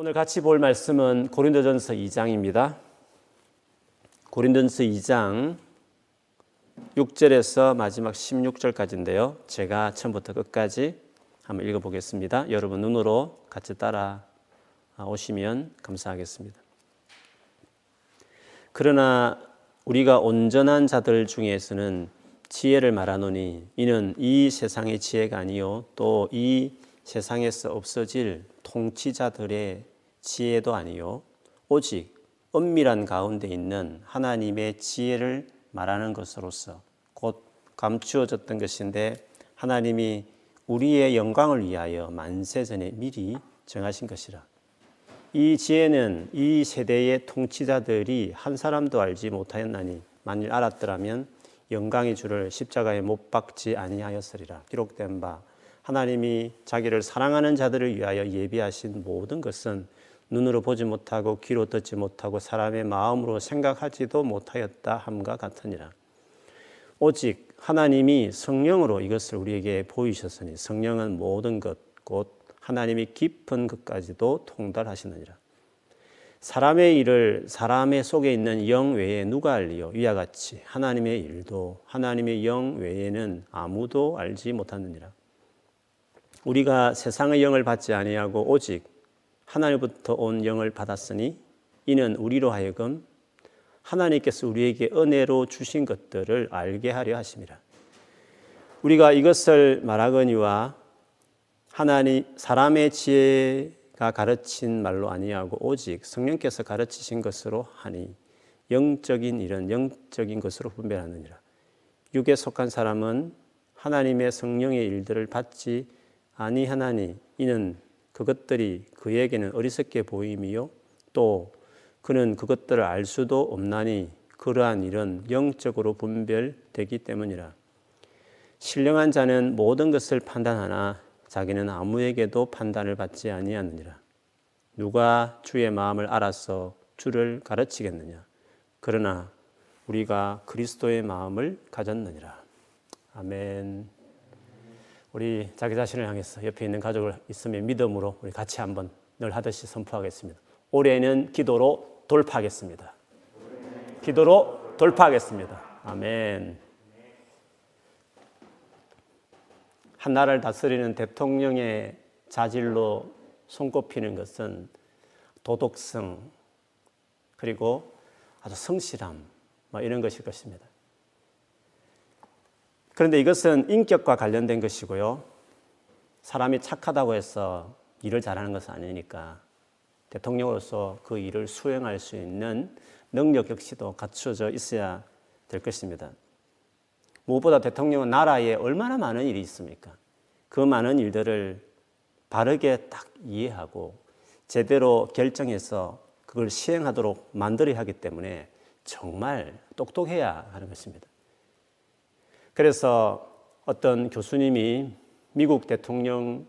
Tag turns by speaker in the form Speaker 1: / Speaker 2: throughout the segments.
Speaker 1: 오늘 같이 볼 말씀은 고린도전서 2장입니다. 고린도전서 2장 6절에서 마지막 16절까지인데요. 제가 처음부터 끝까지 한번 읽어 보겠습니다. 여러분 눈으로 같이 따라 오시면 감사하겠습니다. 그러나 우리가 온전한 자들 중에서는 지혜를 말하노니 이는 이 세상의 지혜가 아니요 또 이 세상에서 없어질 통치자들의 지혜도 아니요 오직 은밀한 가운데 있는 하나님의 지혜를 말하는 것으로서 곧 감추어졌던 것인데 하나님이 우리의 영광을 위하여 만세 전에 미리 정하신 것이라. 이 지혜는 이 세대의 통치자들이 한 사람도 알지 못하였나니 만일 알았더라면 영광의 주를 십자가에 못 박지 아니하였으리라. 기록된 바 하나님이 자기를 사랑하는 자들을 위하여 예비하신 모든 것은 눈으로 보지 못하고 귀로 듣지 못하고 사람의 마음으로 생각하지도 못하였다 함과 같으니라. 오직 하나님이 성령으로 이것을 우리에게 보이셨으니 성령은 모든 것 곧 하나님이 깊은 것까지도 통달하시느니라. 사람의 일을 사람의 속에 있는 영 외에 누가 알리요? 위와 같이 하나님의 일도 하나님의 영 외에는 아무도 알지 못하느니라. 우리가 세상의 영을 받지 아니하고 오직 하나님부터 온 영을 받았으니 이는 우리로 하여금 하나님께서 우리에게 은혜로 주신 것들을 알게 하려 하심이라. 우리가 이것을 말하거니와 하나님 사람의 지혜가 가르친 말로 아니하고 오직 성령께서 가르치신 것으로 하니 영적인 일은 영적인 것으로 분별하느니라. 육에 속한 사람은 하나님의 성령의 일들을 받지 아니하나니 이는 그것들이 그에게는 어리석게 보임이요 또 그는 그것들을 알 수도 없나니 그러한 일은 영적으로 분별되기 때문이라. 신령한 자는 모든 것을 판단하나 자기는 아무에게도 판단을 받지 아니하느니라. 누가 주의 마음을 알아서 주를 가르치겠느냐? 그러나 우리가 그리스도의 마음을 가졌느니라. 아멘. 우리 자기 자신을 향해서 옆에 있는 가족을 있으면 믿음으로 우리 같이 한번 늘 하듯이 선포하겠습니다. 올해는 기도로 돌파하겠습니다. 기도로 돌파하겠습니다. 아멘. 한 나라를 다스리는 대통령의 자질로 손꼽히는 것은 도덕성 그리고 아주 성실함 뭐 이런 것일 것입니다. 그런데 이것은 인격과 관련된 것이고요. 사람이 착하다고 해서 일을 잘하는 것은 아니니까 대통령으로서 그 일을 수행할 수 있는 능력 역시도 갖춰져 있어야 될 것입니다. 무엇보다 대통령은 나라에 얼마나 많은 일이 있습니까? 그 많은 일들을 바르게 딱 이해하고 제대로 결정해서 그걸 시행하도록 만들어야 하기 때문에 정말 똑똑해야 하는 것입니다. 그래서 어떤 교수님이 미국 대통령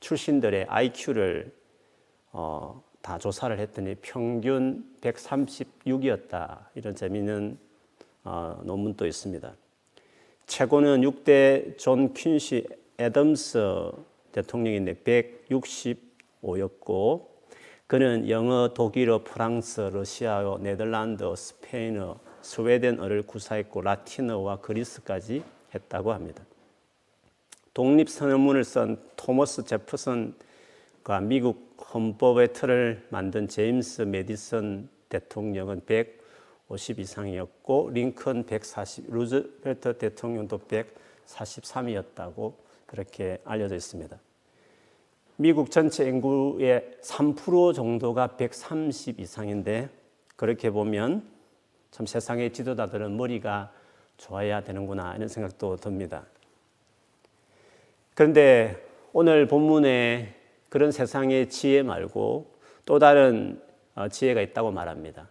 Speaker 1: 출신들의 IQ를 어, 다 조사를 했더니 평균 136이었다. 이런 재미있는 어, 논문도 있습니다. 최고는 6대 존 퀸시 애덤스 대통령인데 165였고 그는 영어, 독일어, 프랑스, 러시아어, 네덜란드, 스페인어, 스웨덴어를 구사했고 라틴어와 그리스까지 했다고 합니다. 독립 선언문을 쓴 토머스 제프슨과 미국 헌법의 틀을 만든 제임스 메디슨 대통령은 150 이상이었고 링컨 140, 루즈벨트 대통령도 143이었다고 그렇게 알려져 있습니다. 미국 전체 인구의 3% 정도가 130 이상인데 그렇게 보면 참 세상의 지도자들은 머리가 좋아야 되는구나 이런 생각도 듭니다. 그런데 오늘 본문에 그런 세상의 지혜 말고 또 다른 어, 지혜가 있다고 말합니다.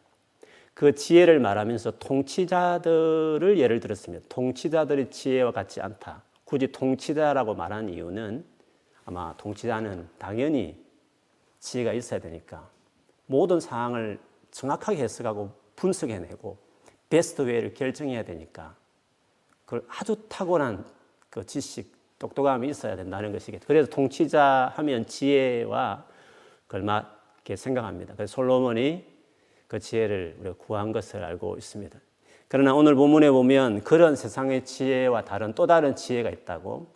Speaker 1: 그 지혜를 말하면서 통치자들을 예를 들었습니다. 통치자들의 지혜와 같지 않다. 굳이 통치자라고 말한 이유는 아마 통치자는 당연히 지혜가 있어야 되니까 모든 상황을 정확하게 해석하고 분석해내고 베스트 웨이를 결정해야 되니까 그걸 아주 탁월한 그 지식, 똑똑함이 있어야 된다는 것이겠죠. 그래서 통치자 하면 지혜와 이렇게 생각합니다. 그래서 솔로몬이 그 지혜를 우리가 구한 것을 알고 있습니다. 그러나 오늘 본문에 보면 그런 세상의 지혜와 다른 또 다른 지혜가 있다고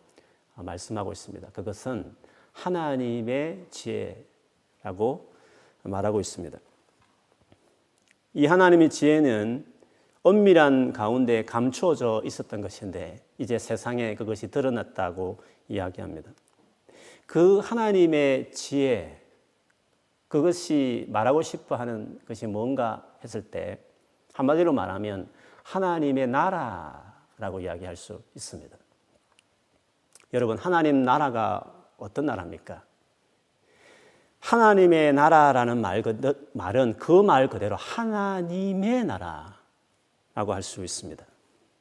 Speaker 1: 말씀하고 있습니다. 그것은 하나님의 지혜라고 말하고 있습니다. 이 하나님의 지혜는 엄밀한 가운데 감추어져 있었던 것인데 이제 세상에 그것이 드러났다고 이야기합니다. 그 하나님의 지혜, 그것이 말하고 싶어 하는 것이 뭔가 했을 때 한마디로 말하면 하나님의 나라라고 이야기할 수 있습니다. 여러분, 하나님 나라가 어떤 나라입니까? 하나님의 나라라는 말, 말은 그 말 그대로 하나님의 나라라고 할 수 있습니다.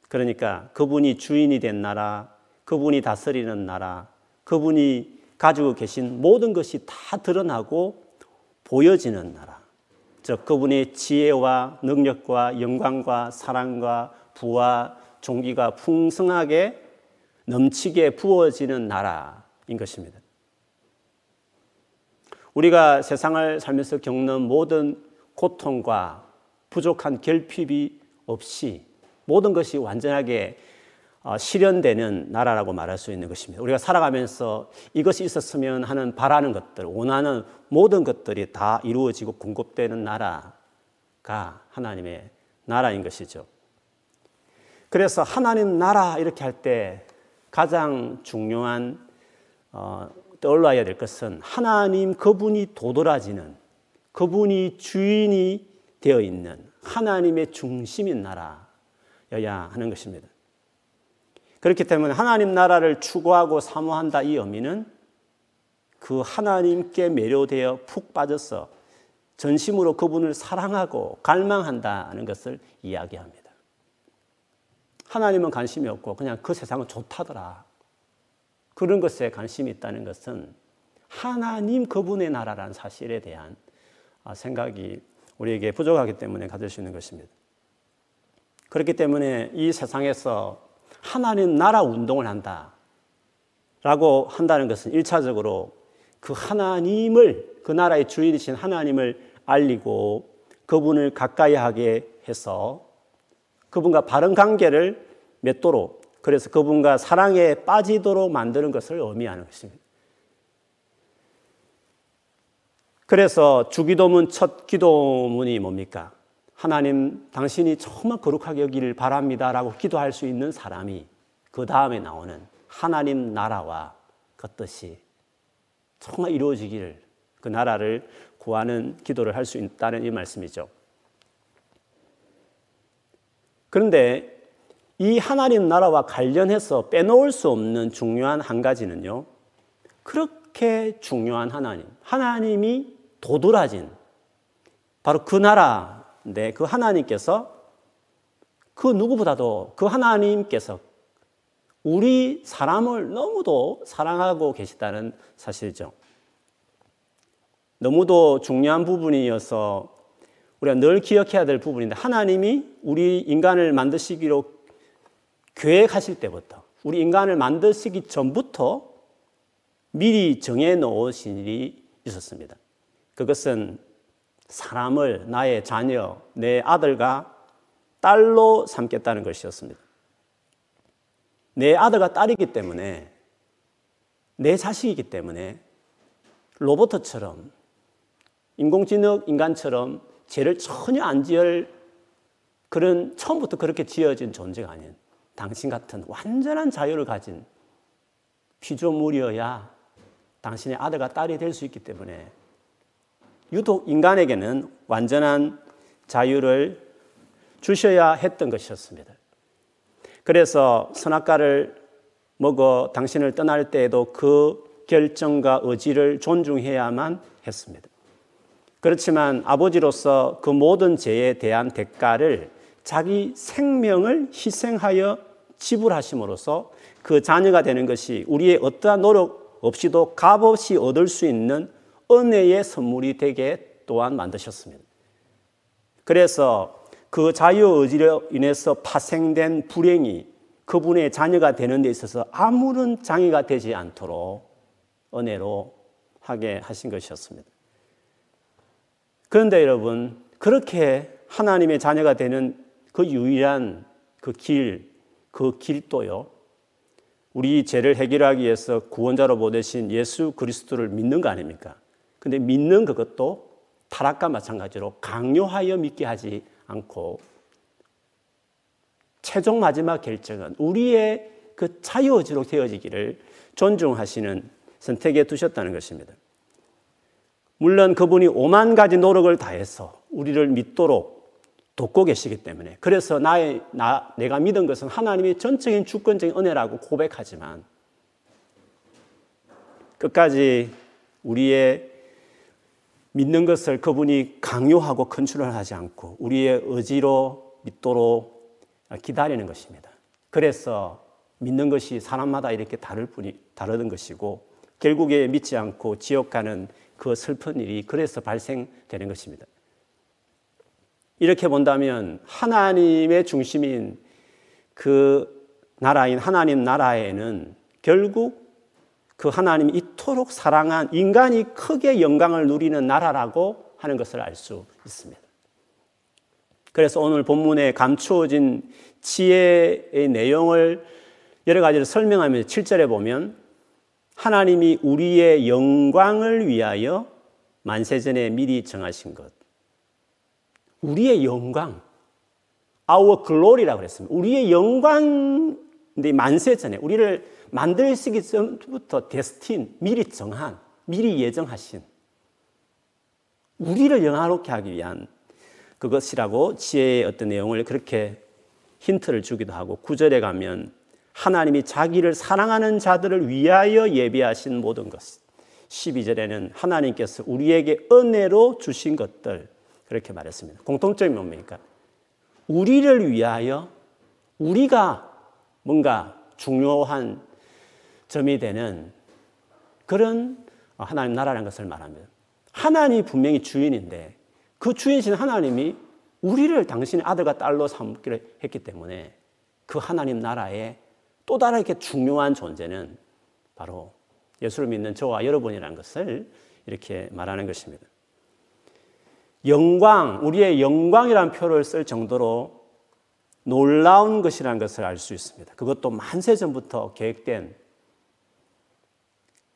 Speaker 1: 그러니까 그분이 주인이 된 나라, 그분이 다스리는 나라, 그분이 가지고 계신 모든 것이 다 드러나고 보여지는 나라. 즉, 그분의 지혜와 능력과 영광과 사랑과 부와 종기가 풍성하게 넘치게 부어지는 나라인 것입니다. 우리가 세상을 살면서 겪는 모든 고통과 부족한 결핍이 없이 모든 것이 완전하게 어, 실현되는 나라라고 말할 수 있는 것입니다. 우리가 살아가면서 이것이 있었으면 하는 바라는 것들, 원하는 모든 것들이 다 이루어지고 공급되는 나라가 하나님의 나라인 것이죠. 그래서 하나님 나라 이렇게 할 때 가장 중요한 어, 떠올라야 될 것은 하나님 그분이 도드라지는 그분이 주인이 되어 있는 하나님의 중심인 나라여야 하는 것입니다. 그렇기 때문에 하나님 나라를 추구하고 사모한다 이 의미는 그 하나님께 매료되어 푹 빠져서 전심으로 그분을 사랑하고 갈망한다는 것을 이야기합니다. 하나님은 관심이 없고 그냥 그 세상은 좋다더라. 그런 것에 관심이 있다는 것은 하나님 그분의 나라라는 사실에 대한 생각이 우리에게 부족하기 때문에 가질 수 있는 것입니다. 그렇기 때문에 이 세상에서 하나님 나라 운동을 한다. 라고 한다는 것은 일차적으로 그 하나님을, 그 나라의 주인이신 하나님을 알리고 그분을 가까이 하게 해서 그분과 바른 관계를 맺도록 그래서 그분과 사랑에 빠지도록 만드는 것을 의미하는 것입니다. 그래서 주기도문 첫 기도문이 뭡니까? 하나님 당신이 정말 거룩하게 여기를 바랍니다 라고 기도할 수 있는 사람이 그 다음에 나오는 하나님 나라와 그 뜻이 정말 이루어지기를 그 나라를 구하는 기도를 할 수 있다는 이 말씀이죠. 그런데 이 하나님 나라와 관련해서 빼놓을 수 없는 중요한 한 가지는요. 그렇게 중요한 하나님, 하나님이 도드라진 바로 그 나라 네, 그 하나님께서 그 누구보다도 그 하나님께서 우리 사람을 너무도 사랑하고 계시다는 사실이죠. 너무도 중요한 부분이어서 우리가 늘 기억해야 될 부분인데 하나님이 우리 인간을 만드시기로 계획하실 때부터 우리 인간을 만드시기 전부터 미리 정해 놓으신 일이 있었습니다. 그것은 사람을 나의 자녀, 내 아들과 딸로 삼겠다는 것이었습니다. 내 아들과 딸이기 때문에 내 자식이기 때문에 로봇처럼 인공지능 인간처럼 죄를 전혀 안 지을 그런 처음부터 그렇게 지어진 존재가 아닌 당신 같은 완전한 자유를 가진 피조물이어야 당신의 아들과 딸이 될 수 있기 때문에 유독 인간에게는 완전한 자유를 주셔야 했던 것이었습니다. 그래서 선악과를 먹어 당신을 떠날 때에도 그 결정과 의지를 존중해야만 했습니다. 그렇지만 아버지로서 그 모든 죄에 대한 대가를 자기 생명을 희생하여 지불하심으로써 그 자녀가 되는 것이 우리의 어떠한 노력 없이도 값없이 얻을 수 있는 은혜의 선물이 되게 또한 만드셨습니다. 그래서 그 자유의지로 인해서 파생된 불행이 그분의 자녀가 되는 데 있어서 아무런 장애가 되지 않도록 은혜로 하게 하신 것이었습니다. 그런데 여러분, 그렇게 하나님의 자녀가 되는 그 유일한 그 길, 그 길도요. 우리 죄를 해결하기 위해서 구원자로 보내신 예수 그리스도를 믿는 거 아닙니까? 근데 믿는 그것도 타락과 마찬가지로 강요하여 믿게 하지 않고 최종 마지막 결정은 우리의 그 자유의지로 되어지기를 존중하시는 선택에 두셨다는 것입니다. 물론 그분이 오만 가지 노력을 다해서 우리를 믿도록 돕고 계시기 때문에 그래서 나의 나 내가 믿은 것은 하나님의 전적인 주권적인 은혜라고 고백하지만 끝까지 우리의 믿는 것을 그분이 강요하고 컨트롤하지 않고 우리의 의지로 믿도록 기다리는 것입니다. 그래서 믿는 것이 사람마다 이렇게 다를 뿐이 다르던 것이고 결국에 믿지 않고 지옥 가는 그 슬픈 일이 그래서 발생되는 것입니다. 이렇게 본다면 하나님의 중심인 그 나라인 하나님 나라에는 결국 그 하나님이 이토록 사랑한 인간이 크게 영광을 누리는 나라라고 하는 것을 알 수 있습니다. 그래서 오늘 본문에 감추어진 지혜의 내용을 여러 가지로 설명하면서 7절에 보면 하나님이 우리의 영광을 위하여 만세전에 미리 정하신 것. 우리의 영광. our glory라고 그랬습니다. 우리의 영광, 근데 만세 전에 우리를 만들시기 전부터 데스틴, 미리 정한, 미리 예정하신 우리를 영화롭게 하기 위한 그것이라고 지혜의 어떤 내용을 그렇게 힌트를 주기도 하고 구절에 가면 하나님이 자기를 사랑하는 자들을 위하여 예비하신 모든 것. 12절에는 하나님께서 우리에게 은혜로 주신 것들 그렇게 말했습니다. 공통점이 뭡니까? 우리를 위하여 우리가 뭔가 중요한 점이 되는 그런 하나님 나라라는 것을 말합니다. 하나님이 분명히 주인인데 그 주인이신 하나님이 우리를 당신의 아들과 딸로 삼기로 했기 때문에 그 하나님 나라에 또 이렇게 중요한 존재는 바로 예수를 믿는 저와 여러분이라는 것을 이렇게 말하는 것입니다. 영광, 우리의 영광이라는 표를 쓸 정도로 놀라운 것이라는 것을 알 수 있습니다. 그것도 만세 전부터 계획된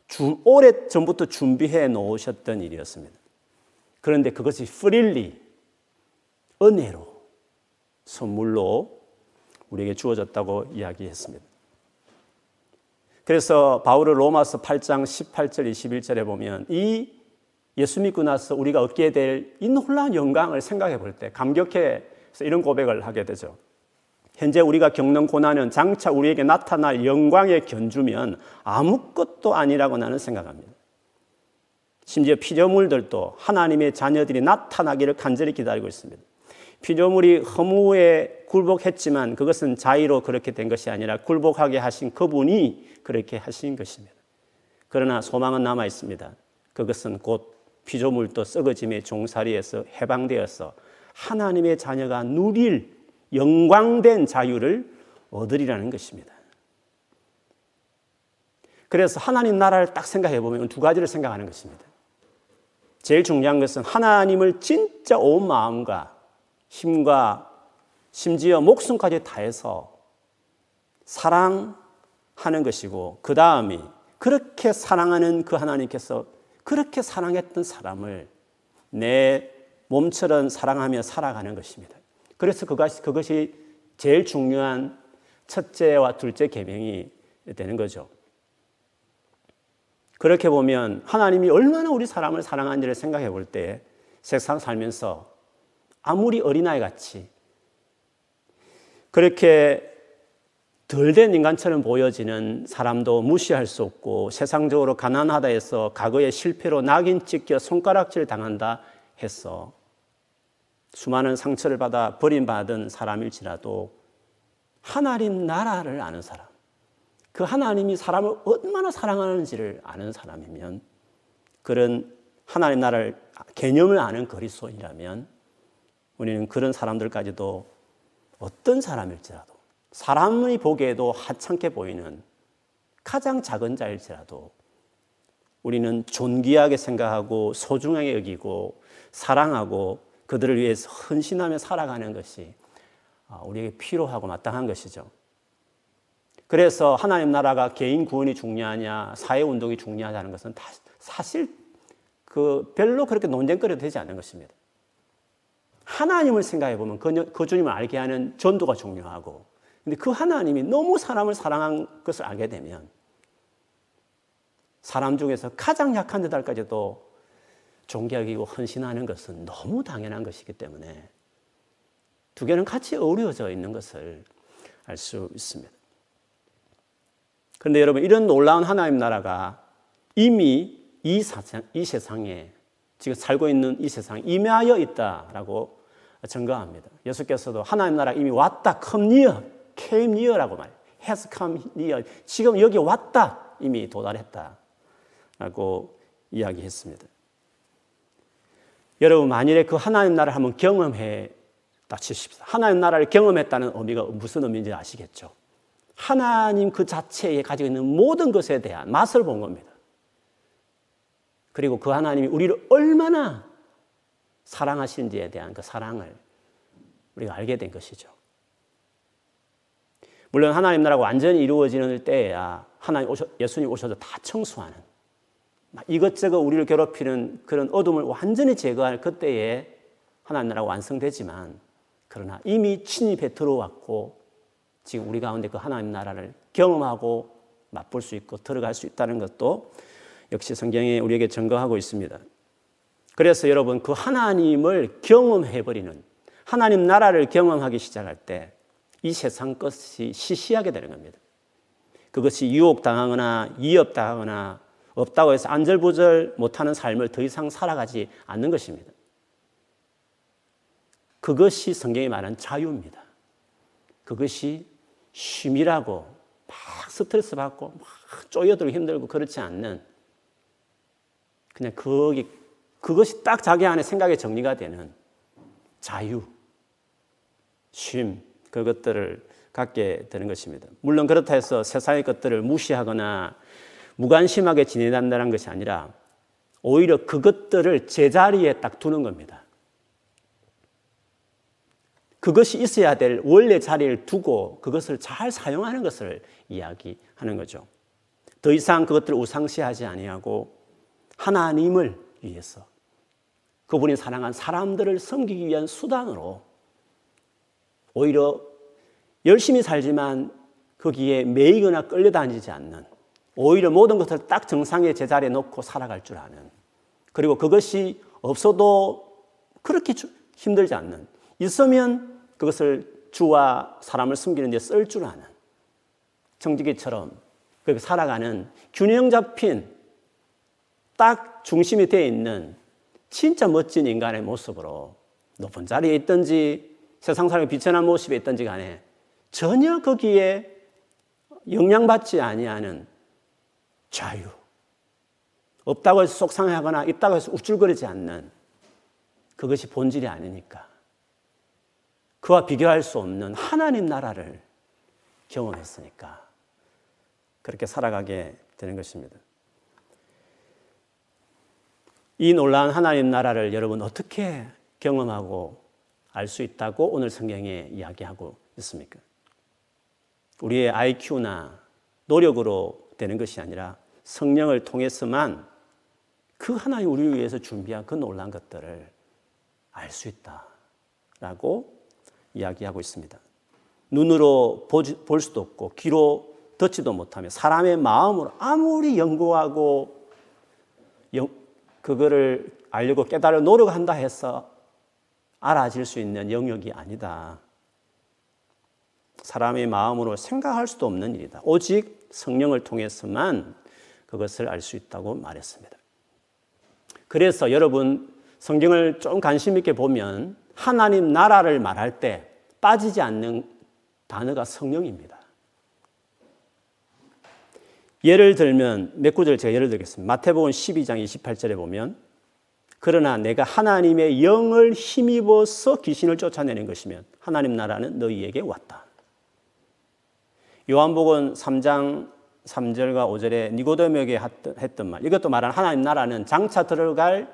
Speaker 1: 주, 오래 전부터 준비해 놓으셨던 일이었습니다. 그런데 그것이 프릴리, 은혜로, 선물로 우리에게 주어졌다고 이야기했습니다. 그래서 바울을 로마서 8장 18절 21절에 보면 이 예수 믿고 나서 우리가 얻게 될 이 놀라운 영광을 생각해 볼 때 감격해서 이런 고백을 하게 되죠. 현재 우리가 겪는 고난은 장차 우리에게 나타날 영광의 견주면 아무것도 아니라고 나는 생각합니다. 심지어 피조물들도 하나님의 자녀들이 나타나기를 간절히 기다리고 있습니다. 피조물이 허무에 굴복했지만 그것은 자의로 그렇게 된 것이 아니라 굴복하게 하신 그분이 그렇게 하신 것입니다. 그러나 소망은 남아 있습니다. 그것은 곧 피조물도 썩어짐의 종살이에서 해방되어서 하나님의 자녀가 누릴 영광된 자유를 얻으리라는 것입니다. 그래서 하나님 나라를 딱 생각해 보면 두 가지를 생각하는 것입니다. 제일 중요한 것은 하나님을 진짜 온 마음과 힘과 심지어 목숨까지 다해서 사랑하는 것이고 그 다음이 그렇게 사랑하는 그 하나님께서 그렇게 사랑했던 사람을 내 몸처럼 사랑하며 살아가는 것입니다. 그래서 그것이, 그것이 제일 중요한 첫째와 둘째 계명이 되는 거죠. 그렇게 보면 하나님이 얼마나 우리 사람을 사랑하는지를 생각해 볼 때 세상 살면서 아무리 어린아이 같이 그렇게 덜 된 인간처럼 보여지는 사람도 무시할 수 없고 세상적으로 가난하다 해서 과거의 실패로 낙인 찍혀 손가락질 당한다 했어. 수많은 상처를 받아 버림받은 사람일지라도 하나님 나라를 아는 사람, 그 하나님이 사람을 얼마나 사랑하는지를 아는 사람이면 그런 하나님 나라를 개념을 아는 그리스도인이라면 우리는 그런 사람들까지도 어떤 사람일지라도 사람이 보기에도 하찮게 보이는 가장 작은 자일지라도 우리는 존귀하게 생각하고 소중하게 여기고 사랑하고 그들을 위해서 헌신하며 살아가는 것이 아, 우리에게 필요하고 마땅한 것이죠. 그래서 하나님 나라가 개인 구원이 중요하냐, 사회 운동이 중요하다는 것은 사실 그 별로 그렇게 논쟁거리가 되지 않는 것입니다. 하나님을 생각해 보면 그, 그 주님을 알게 하는 전도가 중요하고, 근데 그 하나님이 너무 사람을 사랑한 것을 알게 되면 사람 중에서 가장 약한 자들까지도 존경하고 헌신하는 것은 너무 당연한 것이기 때문에 두 개는 같이 어우러져 있는 것을 알 수 있습니다. 그런데 여러분, 이런 놀라운 하나님 나라가 이미 이, 사상, 이 세상에 지금 살고 있는 이 세상에 임하여 있다라고 증거합니다. 예수께서도 하나님 나라 이미 왔다, near, came near라고 말 has come near. 지금 여기 왔다, 이미 도달했다. 라고 이야기했습니다. 여러분, 만일에 그 하나님 나라를 한번 경험해 딱 치십시다. 하나님 나라를 경험했다는 의미가 무슨 의미인지 아시겠죠? 하나님 그 자체에 가지고 있는 모든 것에 대한 맛을 본 겁니다. 그리고 그 하나님이 우리를 얼마나 사랑하시는지에 대한 그 사랑을 우리가 알게 된 것이죠. 물론 하나님 나라가 완전히 이루어지는 때에야 하나님 오셔, 예수님 오셔서 다 청소하는 이것저것 우리를 괴롭히는 그런 어둠을 완전히 제거할 그때에 하나님 나라가 완성되지만 그러나 이미 침입해 들어왔고 지금 우리 가운데 그 하나님 나라를 경험하고 맛볼 수 있고 들어갈 수 있다는 것도 역시 성경에 우리에게 증거하고 있습니다. 그래서 여러분 그 하나님을 경험해 버리는 하나님 나라를 경험하기 시작할 때 이 세상 것이 시시하게 되는 겁니다. 그것이 유혹당하거나 위협당하거나 없다고 해서 안절부절 못하는 삶을 더 이상 살아가지 않는 것입니다. 그것이 성경이 말하는 자유입니다. 그것이 쉼이라고 막 스트레스 받고 막 쪼여들고 힘들고 그렇지 않는 그냥 거기 그것이 딱 자기 안에 생각에 정리가 되는 자유, 쉼 그것들을 갖게 되는 것입니다. 물론 그렇다 해서 세상의 것들을 무시하거나 무관심하게 지내단다는 것이 아니라 오히려 그것들을 제자리에 딱 두는 겁니다. 그것이 있어야 될 원래 자리를 두고 그것을 잘 사용하는 것을 이야기하는 거죠. 더 이상 그것들을 우상시하지 아니하고 하나님을 위해서 그분이 사랑한 사람들을 섬기기 위한 수단으로 오히려 열심히 살지만 거기에 매이거나 끌려다니지 않는 오히려 모든 것을 딱 정상의 제자리에 놓고 살아갈 줄 아는 그리고 그것이 없어도 그렇게 힘들지 않는 있으면 그것을 주와 사람을 숨기는 데 쓸 줄 아는 정직이처럼 그렇게 살아가는 균형 잡힌 딱 중심이 되어 있는 진짜 멋진 인간의 모습으로 높은 자리에 있든지 세상 사람이 비천한 모습에 있든지 간에 전혀 거기에 영향받지 아니하는 자유. 없다고 해서 속상해하거나 있다고 해서 우쭐거리지 않는 그것이 본질이 아니니까. 그와 비교할 수 없는 하나님 나라를 경험했으니까 그렇게 살아가게 되는 것입니다. 이 놀라운 하나님 나라를 여러분 어떻게 경험하고 알 수 있다고 오늘 성경에 이야기하고 있습니까? 우리의 IQ나 노력으로 되는 것이 아니라 성령을 통해서만 그 하나님 우리를 위해서 준비한 그 놀란 것들을 알 수 있다라고 이야기하고 있습니다. 눈으로 볼 수도 없고 귀로 듣지도 못하며 사람의 마음으로 아무리 연구하고 그거를 알려고 깨달을 노력한다 해서 알아질 수 있는 영역이 아니다. 사람의 마음으로 생각할 수도 없는 일이다. 오직 성령을 통해서만 그것을 알 수 있다고 말했습니다. 그래서 여러분 성경을 좀 관심 있게 보면 하나님 나라를 말할 때 빠지지 않는 단어가 성령입니다. 예를 들면 몇 구절 제가 예를 들겠습니다. 마태복음 12장 28절에 보면 그러나 내가 하나님의 영을 힘입어서 귀신을 쫓아내는 것이면 하나님 나라는 너희에게 왔다. 요한복음 3장 3절과 5절에 니고데모에게 했던 말. 이것도 말하는 하나님 나라는 장차 들어갈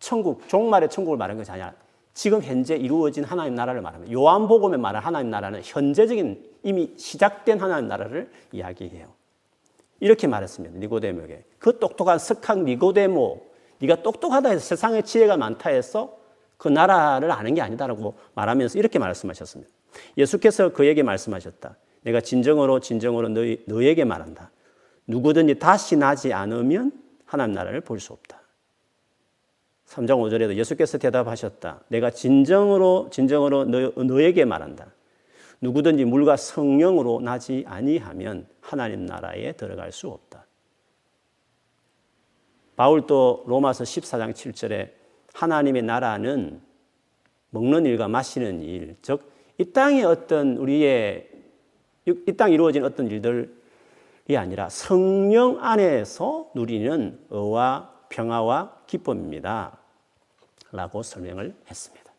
Speaker 1: 천국, 종말의 천국을 말하는 것이 아니라 지금 현재 이루어진 하나님 나라를 말합니다. 요한복음에 말하는 하나님 나라는 현재적인 이미 시작된 하나님 나라를 이야기해요. 이렇게 말했습니다. 니고데모에게. 그 똑똑한 석학 니고데모, 네가 똑똑하다 해서 세상에 지혜가 많다 해서 그 나라를 아는 게 아니다라고 말하면서 이렇게 말씀하셨습니다. 예수께서 그에게 말씀하셨다. 내가 진정으로 진정으로 너희, 너에게 말한다. 누구든지 다시 나지 않으면 하나님 나라를 볼 수 없다. 3장 5절에도 예수께서 대답하셨다. 내가 진정으로 진정으로 너, 너에게 말한다. 누구든지 물과 성령으로 나지 아니하면 하나님 나라에 들어갈 수 없다. 바울도 로마서 14장 7절에 하나님의 나라는 먹는 일과 마시는 일, 즉 이 땅에 어떤 우리의 이땅 이루어진 어떤 일들이 아니라 성령 안에서 누리는 의와 평화와 기쁨입니다. 라고 설명을 했습니다.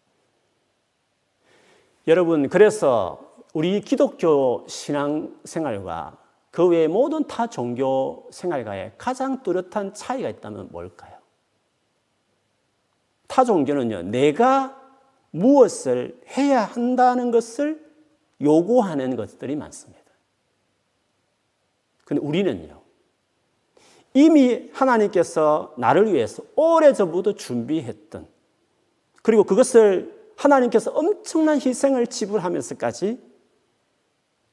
Speaker 1: 여러분, 그래서 우리 기독교 신앙 생활과 그 외의 모든 타 종교 생활과의 가장 뚜렷한 차이가 있다면 뭘까요? 타 종교는요, 내가 무엇을 해야 한다는 것을 요구하는 것들이 많습니다. 근데 우리는요, 이미 하나님께서 나를 위해서 오래전부터 준비했던 그리고 그것을 하나님께서 엄청난 희생을 지불하면서까지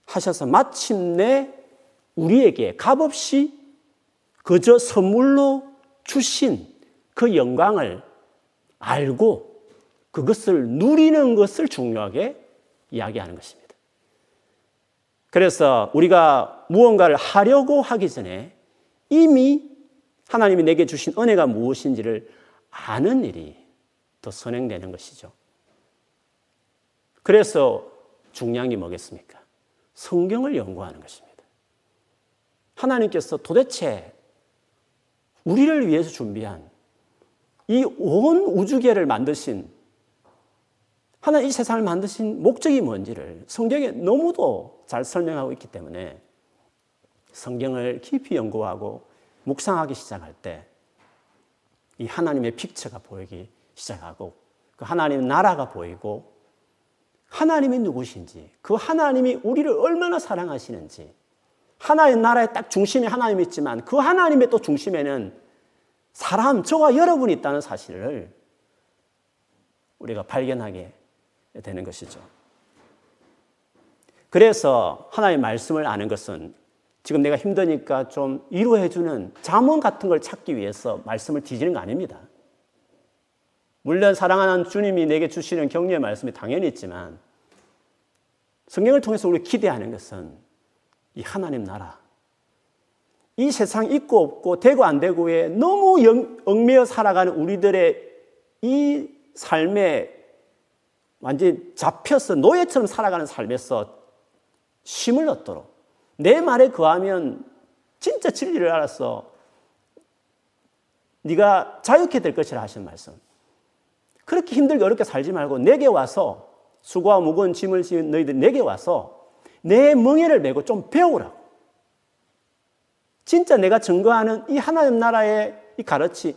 Speaker 1: 하셔서 마침내 우리에게 값없이 그저 선물로 주신 그 영광을 알고 그것을 누리는 것을 중요하게 이야기하는 것입니다. 그래서 우리가 무언가를 하려고 하기 전에 이미 하나님이 내게 주신 은혜가 무엇인지를 아는 일이 더 선행되는 것이죠. 그래서 게 뭐겠습니까? 성경을 연구하는 것입니다. 하나님께서 도대체 우리를 위해서 준비한 이 온 우주계를 만드신 하나님 이 세상을 만드신 목적이 뭔지를 성경에 너무도 잘 설명하고 있기 때문에 성경을 깊이 연구하고 묵상하기 시작할 때 이 하나님의 픽처가 보이기 시작하고 그 하나님 나라가 보이고 하나님이 누구신지 그 하나님이 우리를 얼마나 사랑하시는지 하나님 나라의 딱 중심에 하나님이 있지만 그 하나님의 또 중심에는 사람 저와 여러분이 있다는 사실을 우리가 발견하게 되는 것이죠. 그래서 하나님의 말씀을 아는 것은 지금 내가 힘드니까 좀 위로해주는 잠언 같은 걸 찾기 위해서 말씀을 뒤지는 거 아닙니다. 물론 사랑하는 주님이 내게 주시는 격려의 말씀이 당연히 있지만 성경을 통해서 우리 기대하는 것은 이 하나님 나라, 이 세상 있고 없고 되고 안 되고에 너무 얽매여 살아가는 우리들의 이 삶에 완전히 잡혀서 노예처럼 살아가는 삶에서 쉼을 얻도록 내 말에 거하면 진짜 진리를 알아서 네가 자유케 될 것이라 하신 말씀. 그렇게 힘들게 어렵게 살지 말고 내게 와서 수고와 무거운 짐을 지은 너희들 내게 와서 내 멍에를 메고 좀 배우라고. 진짜 내가 증거하는 이 하나님 나라의 이 가르치,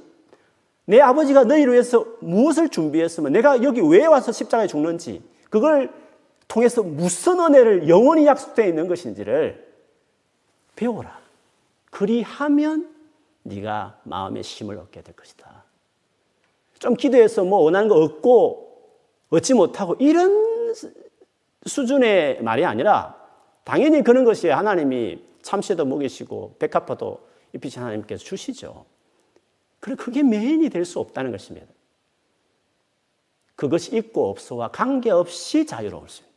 Speaker 1: 내 아버지가 너희를 위해서 무엇을 준비했으면 내가 여기 왜 와서 십자가에 죽는지, 그걸 통해서 무슨 은혜를 영원히 약속되어 있는 것인지를 배워라. 그리하면 네가 마음의 힘을 얻게 될 것이다. 좀 기도해서 뭐 원하는 거 얻고 얻지 못하고 이런 수준의 말이 아니라 당연히 그런 것이 하나님이 참새도 먹이시고 백합화도 입히신 하나님께서 주시죠. 그래 그게 메인이 될 수 없다는 것입니다. 그것이 있고 없어와 관계없이 자유로울 수 있는.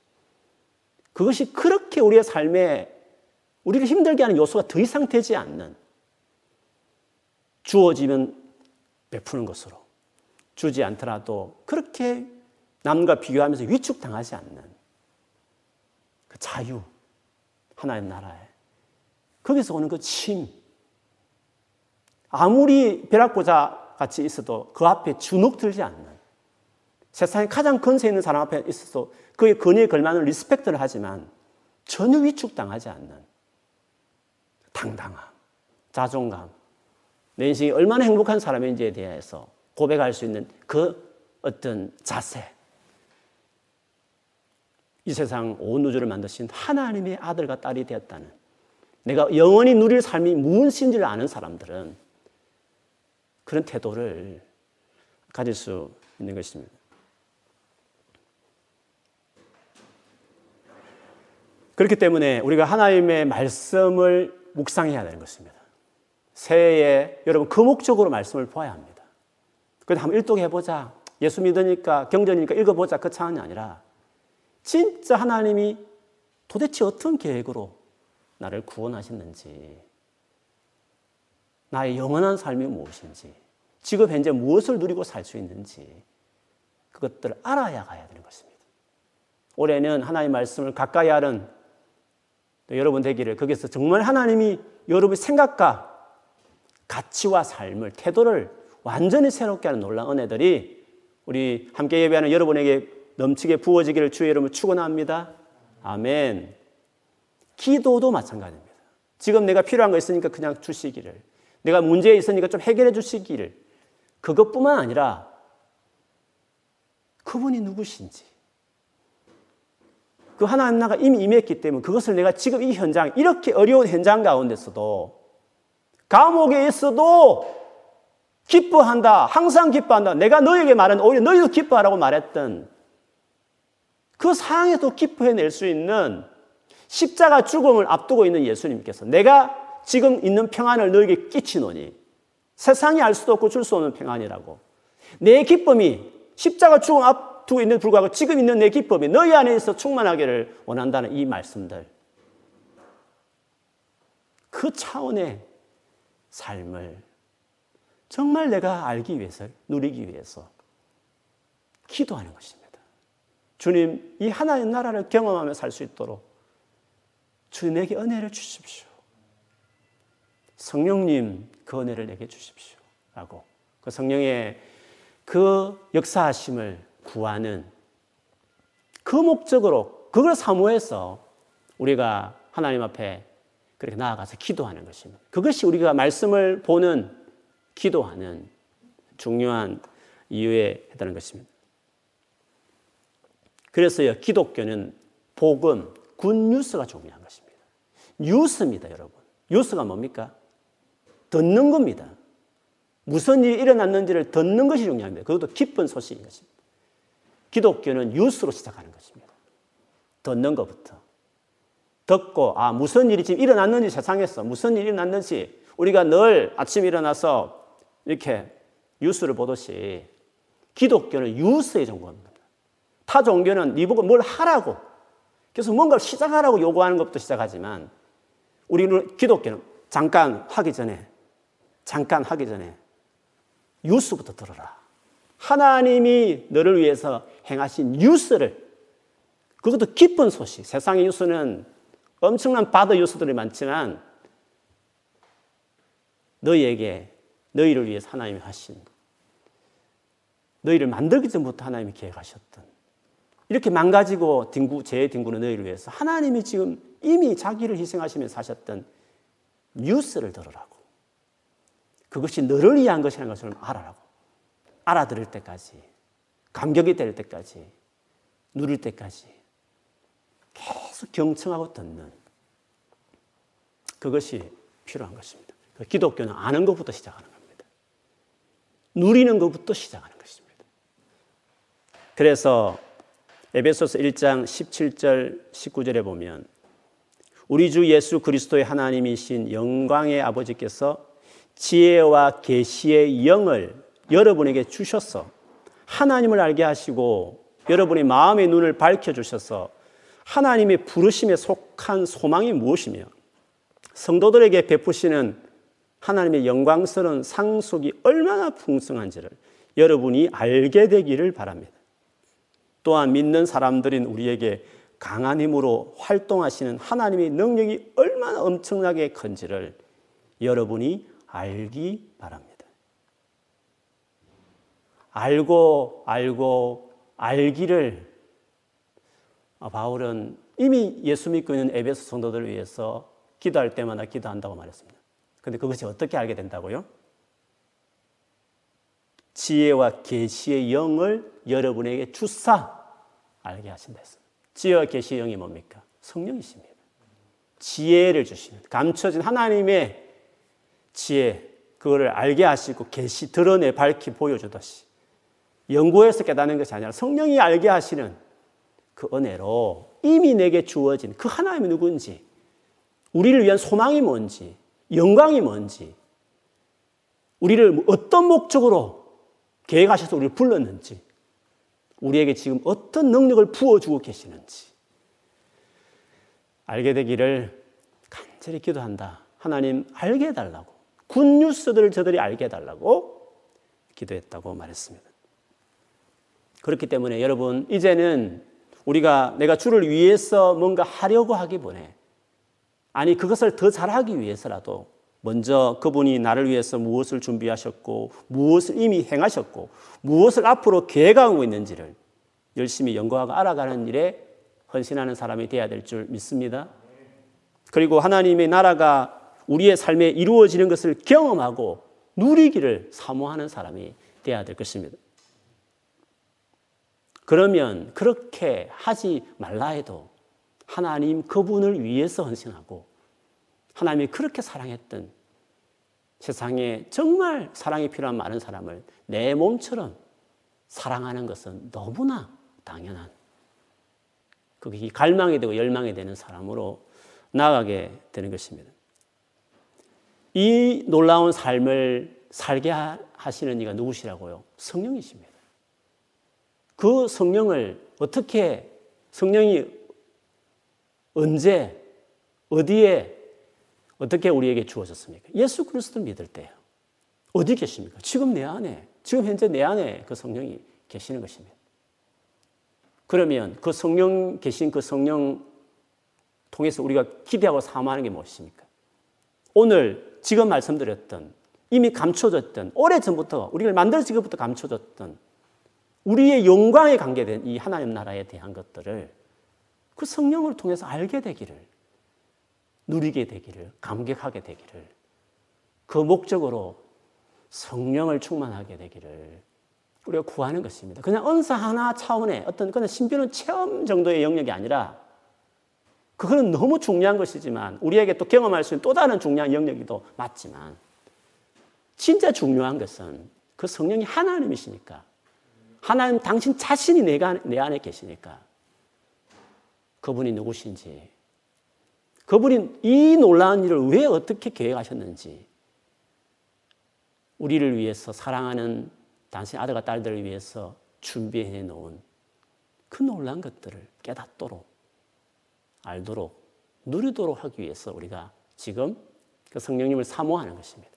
Speaker 1: 그것이 그렇게 우리의 삶에 우리를 힘들게 하는 요소가 더 이상 되지 않는 주어지면 베푸는 것으로 주지 않더라도 그렇게 남과 비교하면서 위축당하지 않는 그 자유 하나의 나라에 거기서 오는 그 침. 아무리 벼락보자 같이 있어도 그 앞에 주눅 들지 않는 세상에 가장 권세 있는 사람 앞에 있어서 그의 권위에 걸맞는 respect를 하지만 전혀 위축당하지 않는 당당함, 자존감, 내 인생이 얼마나 행복한 사람인지에 대해서 고백할 수 있는 그 어떤 자세. 이 세상 온 우주를 만드신 하나님의 아들과 딸이 되었다는 내가 영원히 누릴 삶이 무엇인지를 아는 사람들은 그런 태도를 가질 수 있는 것입니다. 그렇기 때문에 우리가 하나님의 말씀을 묵상해야 되는 것입니다. 새해에 여러분 그 목적으로 말씀을 보아야 합니다. 그래도 한번 일독해보자. 예수 믿으니까 경전이니까 읽어보자. 그 차원이 아니라 진짜 하나님이 도대체 어떤 계획으로 나를 구원하셨는지 나의 영원한 삶이 무엇인지 지금 현재 무엇을 누리고 살 수 있는지 그것들을 알아야 가야 되는 것입니다. 올해는 하나님의 말씀을 가까이 하는 여러분 되기를 거기서 정말 하나님이 여러분의 생각과 가치와 삶을 태도를 완전히 새롭게 하는 놀라운 은혜들이 우리 함께 예배하는 여러분에게 넘치게 부어지기를 주의 이름으로 축원합니다. 아멘. 기도도 마찬가지입니다. 지금 내가 필요한 거 있으니까 그냥 주시기를. 내가 문제 있으니까 좀 해결해 주시기를. 그것뿐만 아니라 그분이 누구신지. 그 하나님 나가 이미 임했기 때문에 그것을 내가 지금 이 현장, 이렇게 어려운 현장 가운데서도 감옥에 있어도 기뻐한다. 항상 기뻐한다. 내가 너에게 말한 오히려 너희도 기뻐하라고 말했던 그 상황에도 기뻐해낼 수 있는 십자가 죽음을 앞두고 있는 예수님께서 내가 지금 있는 평안을 너에게 끼치노니 세상이 알 수도 없고 줄 수 없는 평안이라고 내 기쁨이 십자가 죽음 앞두고 있는 불구하고 지금 있는 내 기쁨이 너희 안에서 충만하기를 원한다는 이 말씀들 그 차원의 삶을 정말 내가 알기 위해서, 누리기 위해서 기도하는 것입니다. 주님, 이 하나님 나라를 경험하며 살 수 있도록 주님 내게 은혜를 주십시오. 성령님, 그 은혜를 내게 주십시오. 라고 그 성령의 그 역사하심을 구하는 그 목적으로 그걸 사모해서 우리가 하나님 앞에 그렇게 나아가서 기도하는 것입니다. 그것이 우리가 말씀을 보는 기도하는 중요한 이유에 해당하는 것입니다. 그래서요, 기독교는 복음, 굿뉴스가 중요한 것입니다. 뉴스입니다, 여러분. 뉴스가 뭡니까? 듣는 겁니다. 무슨 일이 일어났는지를 듣는 것이 중요합니다. 그것도 기쁜 소식인 것입니다. 기독교는 뉴스로 시작하는 것입니다. 듣는 것부터. 듣고, 아, 무슨 일이 지금 일어났는지 세상에서 무슨 일이 일어났는지 우리가 늘 아침 일어나서 이렇게 뉴스를 보듯이 기독교는 뉴스의 종교입니다. 타 종교는 네 보고 뭘 하라고 그래서 뭔가를 시작하라고 요구하는 것부터 시작하지만 우리는 기독교는 잠깐 하기 전에 잠깐 하기 전에 뉴스부터 들어라. 하나님이 너를 위해서 행하신 뉴스를 그것도 기쁜 소식. 세상의 뉴스는 엄청난 bad news들이 많지만 너희에게 너희를 위해서 하나님이 하신 너희를 만들기 전부터 하나님이 계획하셨던 이렇게 망가지고 뒹구, 제 뒹구는 너희를 위해서 하나님이 지금 이미 자기를 희생하시면서 사셨던 뉴스를 들으라고. 그것이 너를 위한 것이라는 것을 알아라고. 알아들을 때까지, 감격이 될 때까지, 누릴 때까지 계속 경청하고 듣는 그것이 필요한 것입니다. 그 기독교는 아는 것부터 시작하는 겁니다. 누리는 것부터 시작하는 것입니다. 그래서 에베소서 1장 17절 19절에 보면 우리 주 예수 그리스도의 하나님이신 영광의 아버지께서 지혜와 계시의 영을 여러분에게 주셔서 하나님을 알게 하시고 여러분의 마음의 눈을 밝혀 주셔서 하나님의 부르심에 속한 소망이 무엇이며 성도들에게 베푸시는 하나님의 영광스러운 상속이 얼마나 풍성한지를 여러분이 알게 되기를 바랍니다. 또한 믿는 사람들인 우리에게 강한 힘으로 활동하시는 하나님의 능력이 얼마나 엄청나게 큰지를 여러분이 알기 바랍니다. 알고 알고 알기를 바울은 이미 예수 믿고 있는 에베소 성도들을 위해서 기도할 때마다 기도한다고 말했습니다. 근데 그것이 어떻게 알게 된다고요? 지혜와 계시의 영을 여러분에게 주사 알게 하신다 했습니다. 지혜와 계시의 영이 뭡니까? 성령이십니다. 지혜를 주십니다. 감춰진 하나님의 지혜, 그거를 알게 하시고 계시 드러내 밝히 보여주듯이 연구해서 깨닫는 것이 아니라 성령이 알게 하시는 그 은혜로 이미 내게 주어진 그 하나님이 누군지, 우리를 위한 소망이 뭔지, 영광이 뭔지, 우리를 어떤 목적으로 계획하셔서 우리를 불렀는지, 우리에게 지금 어떤 능력을 부어주고 계시는지, 알게 되기를 간절히 기도한다. 하나님 알게 해달라고. 굿뉴스들을 저들이 알게 해달라고 기도했다고 말했습니다. 그렇기 때문에 여러분, 이제는 우리가 내가 주를 위해서 뭔가 하려고 하기보다 아니, 그것을 더 잘하기 위해서라도 먼저 그분이 나를 위해서 무엇을 준비하셨고, 무엇을 이미 행하셨고, 무엇을 앞으로 계획하고 있는지를 열심히 연구하고 알아가는 일에 헌신하는 사람이 되어야 될 줄 믿습니다. 그리고 하나님의 나라가 우리의 삶에 이루어지는 것을 경험하고 누리기를 사모하는 사람이 되어야 될 것입니다. 그러면 그렇게 하지 말라 해도 하나님 그분을 위해서 헌신하고 하나님이 그렇게 사랑했던 세상에 정말 사랑이 필요한 많은 사람을 내 몸처럼 사랑하는 것은 너무나 당연한 그게 갈망이 되고 열망이 되는 사람으로 나아가게 되는 것입니다. 이 놀라운 삶을 살게 하시는 이가 누구시라고요? 성령이십니다. 그 성령을 어떻게 성령이 언제 어디에 어떻게 우리에게 주어졌습니까? 예수 그리스도 믿을 때요. 어디 계십니까? 지금 내 안에, 지금 현재 내 안에 그 성령이 계시는 것입니다. 그러면 그 성령 계신 그 성령 통해서 우리가 기대하고 사모하는 게 무엇입니까? 오늘 지금 말씀드렸던 이미 감춰졌던 오래 전부터 우리를 만들어지기부터 감춰졌던 우리의 영광에 관계된 이 하나님 나라에 대한 것들을 그 성령을 통해서 알게 되기를 누리게 되기를 감격하게 되기를 그 목적으로 성령을 충만하게 되기를 우리가 구하는 것입니다. 그냥 은사 하나 차원의 어떤 그냥 신비로운 체험 정도의 영역이 아니라 그거는 너무 중요한 것이지만 우리에게 또 경험할 수 있는 또 다른 중요한 영역이도 맞지만 진짜 중요한 것은 그 성령이 하나님이시니까 하나님 당신 자신이 내가 내 안에 계시니까 그분이 누구신지 그분이 이 놀라운 일을 왜 어떻게 계획하셨는지 우리를 위해서 사랑하는 당신 아들과 딸들을 위해서 준비해 놓은 그 놀란 것들을 깨닫도록 알도록 누리도록 하기 위해서 우리가 지금 그 성령님을 사모하는 것입니다.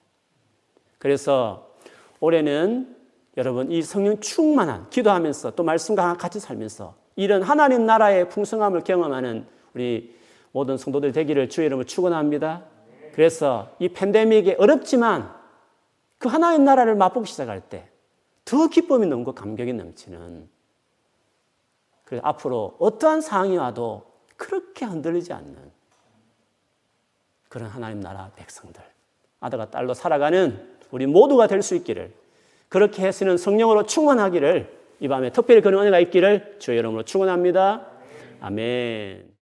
Speaker 1: 그래서 올해는 여러분 이 성령 충만한 기도하면서 또 말씀과 같이 살면서 이런 하나님 나라의 풍성함을 경험하는 우리 모든 성도들 되기를 주의 이름으로 축원합니다. 그래서 이 팬데믹이 어렵지만 그 하나님 나라를 맛보기 시작할 때 더 기쁨이 넘고 감격이 넘치는 그래서 앞으로 어떠한 상황이 와도 그렇게 흔들리지 않는 그런 하나님 나라 백성들 아들과 딸로 살아가는 우리 모두가 될 수 있기를 그렇게 해서는 성령으로 충만하기를 이 밤에 특별히 그런 은혜가 있기를 주의 이름으로 축원합니다. 아멘.